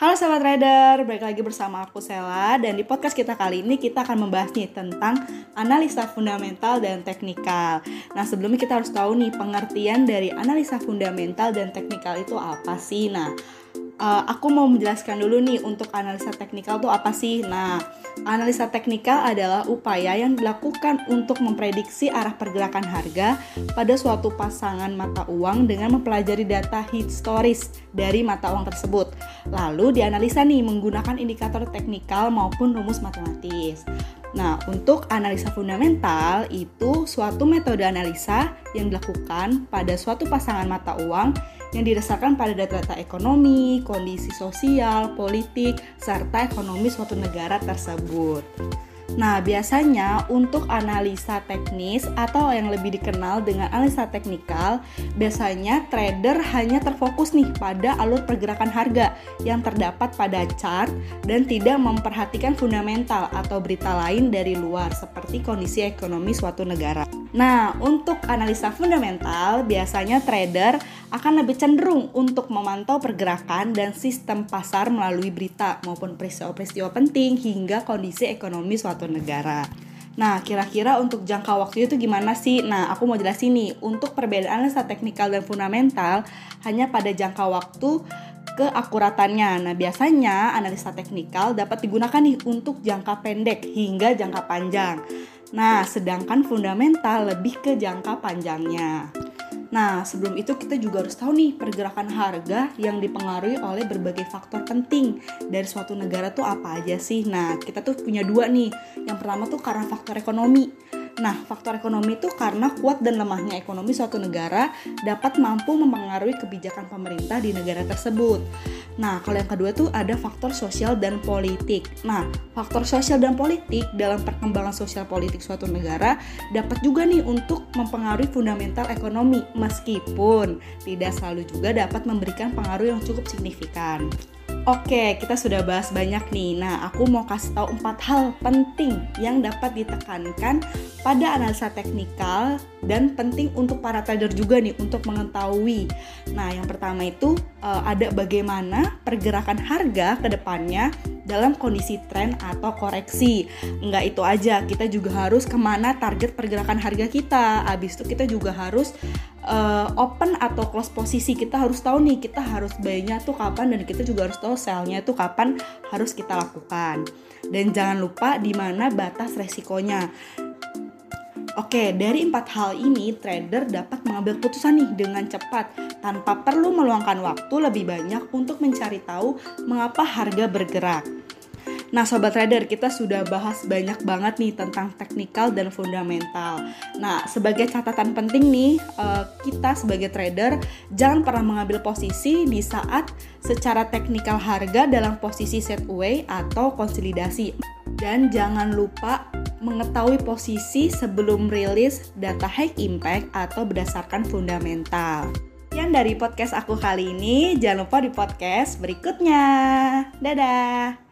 Halo sahabat trader, balik lagi bersama aku Sela dan di podcast kita kali ini kita akan membahas nih tentang analisa fundamental dan teknikal. Nah sebelumnya kita harus tahu nih pengertian dari analisa fundamental dan teknikal itu apa sih? Nah uh, aku mau menjelaskan dulu nih untuk analisa teknikal itu apa sih? Nah Analisa teknikal adalah upaya yang dilakukan untuk memprediksi arah pergerakan harga pada suatu pasangan mata uang dengan mempelajari data historis dari mata uang tersebut. Lalu dianalisa nih menggunakan indikator teknikal maupun rumus matematis. Nah, untuk analisa fundamental itu suatu metode analisa yang dilakukan pada suatu pasangan mata uang yang didasarkan pada data-data ekonomi, kondisi sosial, politik, serta ekonomi suatu negara tersebut. Nah, biasanya untuk analisa teknis atau yang lebih dikenal dengan analisa teknikal, biasanya trader hanya terfokus nih pada alur pergerakan harga yang terdapat pada chart dan tidak memperhatikan fundamental atau berita lain dari luar seperti kondisi ekonomi suatu negara. Nah, untuk analisa fundamental, biasanya trader akan lebih cenderung untuk memantau pergerakan dan sistem pasar melalui berita maupun peristiwa-peristiwa penting hingga kondisi ekonomi suatu negara. Nah, kira-kira untuk jangka waktu itu gimana sih? Nah, aku mau jelasin nih, untuk perbedaan analisa teknikal dan fundamental hanya pada jangka waktu keakuratannya. Nah, biasanya analisa teknikal dapat digunakan nih untuk jangka pendek hingga jangka panjang. Nah, sedangkan fundamental lebih ke jangka panjangnya. Nah, sebelum itu kita juga harus tahu nih pergerakan harga yang dipengaruhi oleh berbagai faktor penting dari suatu negara tuh apa aja sih. Nah, kita tuh punya dua nih. Yang pertama tuh karena faktor ekonomi. Nah, faktor ekonomi itu karena kuat dan lemahnya ekonomi suatu negara dapat mampu mempengaruhi kebijakan pemerintah di negara tersebut. Nah, kalau yang kedua tuh ada faktor sosial dan politik. Nah, faktor sosial dan politik dalam perkembangan sosial politik suatu negara dapat juga nih untuk mempengaruhi fundamental ekonomi meskipun tidak selalu juga dapat memberikan pengaruh yang cukup signifikan. Oke, kita sudah bahas banyak nih. Nah, aku mau kasih tahu empat hal penting yang dapat ditekankan pada analisa teknikal dan penting untuk para trader juga nih untuk mengetahui. Nah, yang pertama itu uh, ada bagaimana pergerakan harga ke depannya dalam kondisi tren atau koreksi. Enggak itu aja, kita juga harus ke mana target pergerakan harga kita. Habis itu kita juga harus uh, open atau close posisi kita harus tahu nih kita harus buy-nya tuh kapan dan kita juga harus tahu sell-nya tuh kapan harus kita lakukan dan jangan lupa di mana batas resikonya Oke, dari empat hal ini trader dapat mengambil keputusan nih dengan cepat tanpa perlu meluangkan waktu lebih banyak untuk mencari tahu mengapa harga bergerak. Nah, sobat trader, kita sudah bahas banyak banget nih tentang teknikal dan fundamental. Nah, sebagai catatan penting nih, eh, kita sebagai trader jangan pernah mengambil posisi di saat secara teknikal harga dalam posisi set away atau konsolidasi. Dan jangan lupa mengetahui posisi sebelum rilis data high impact atau berdasarkan fundamental. Sekian dari podcast aku kali ini. Jangan lupa di podcast berikutnya. Dadah.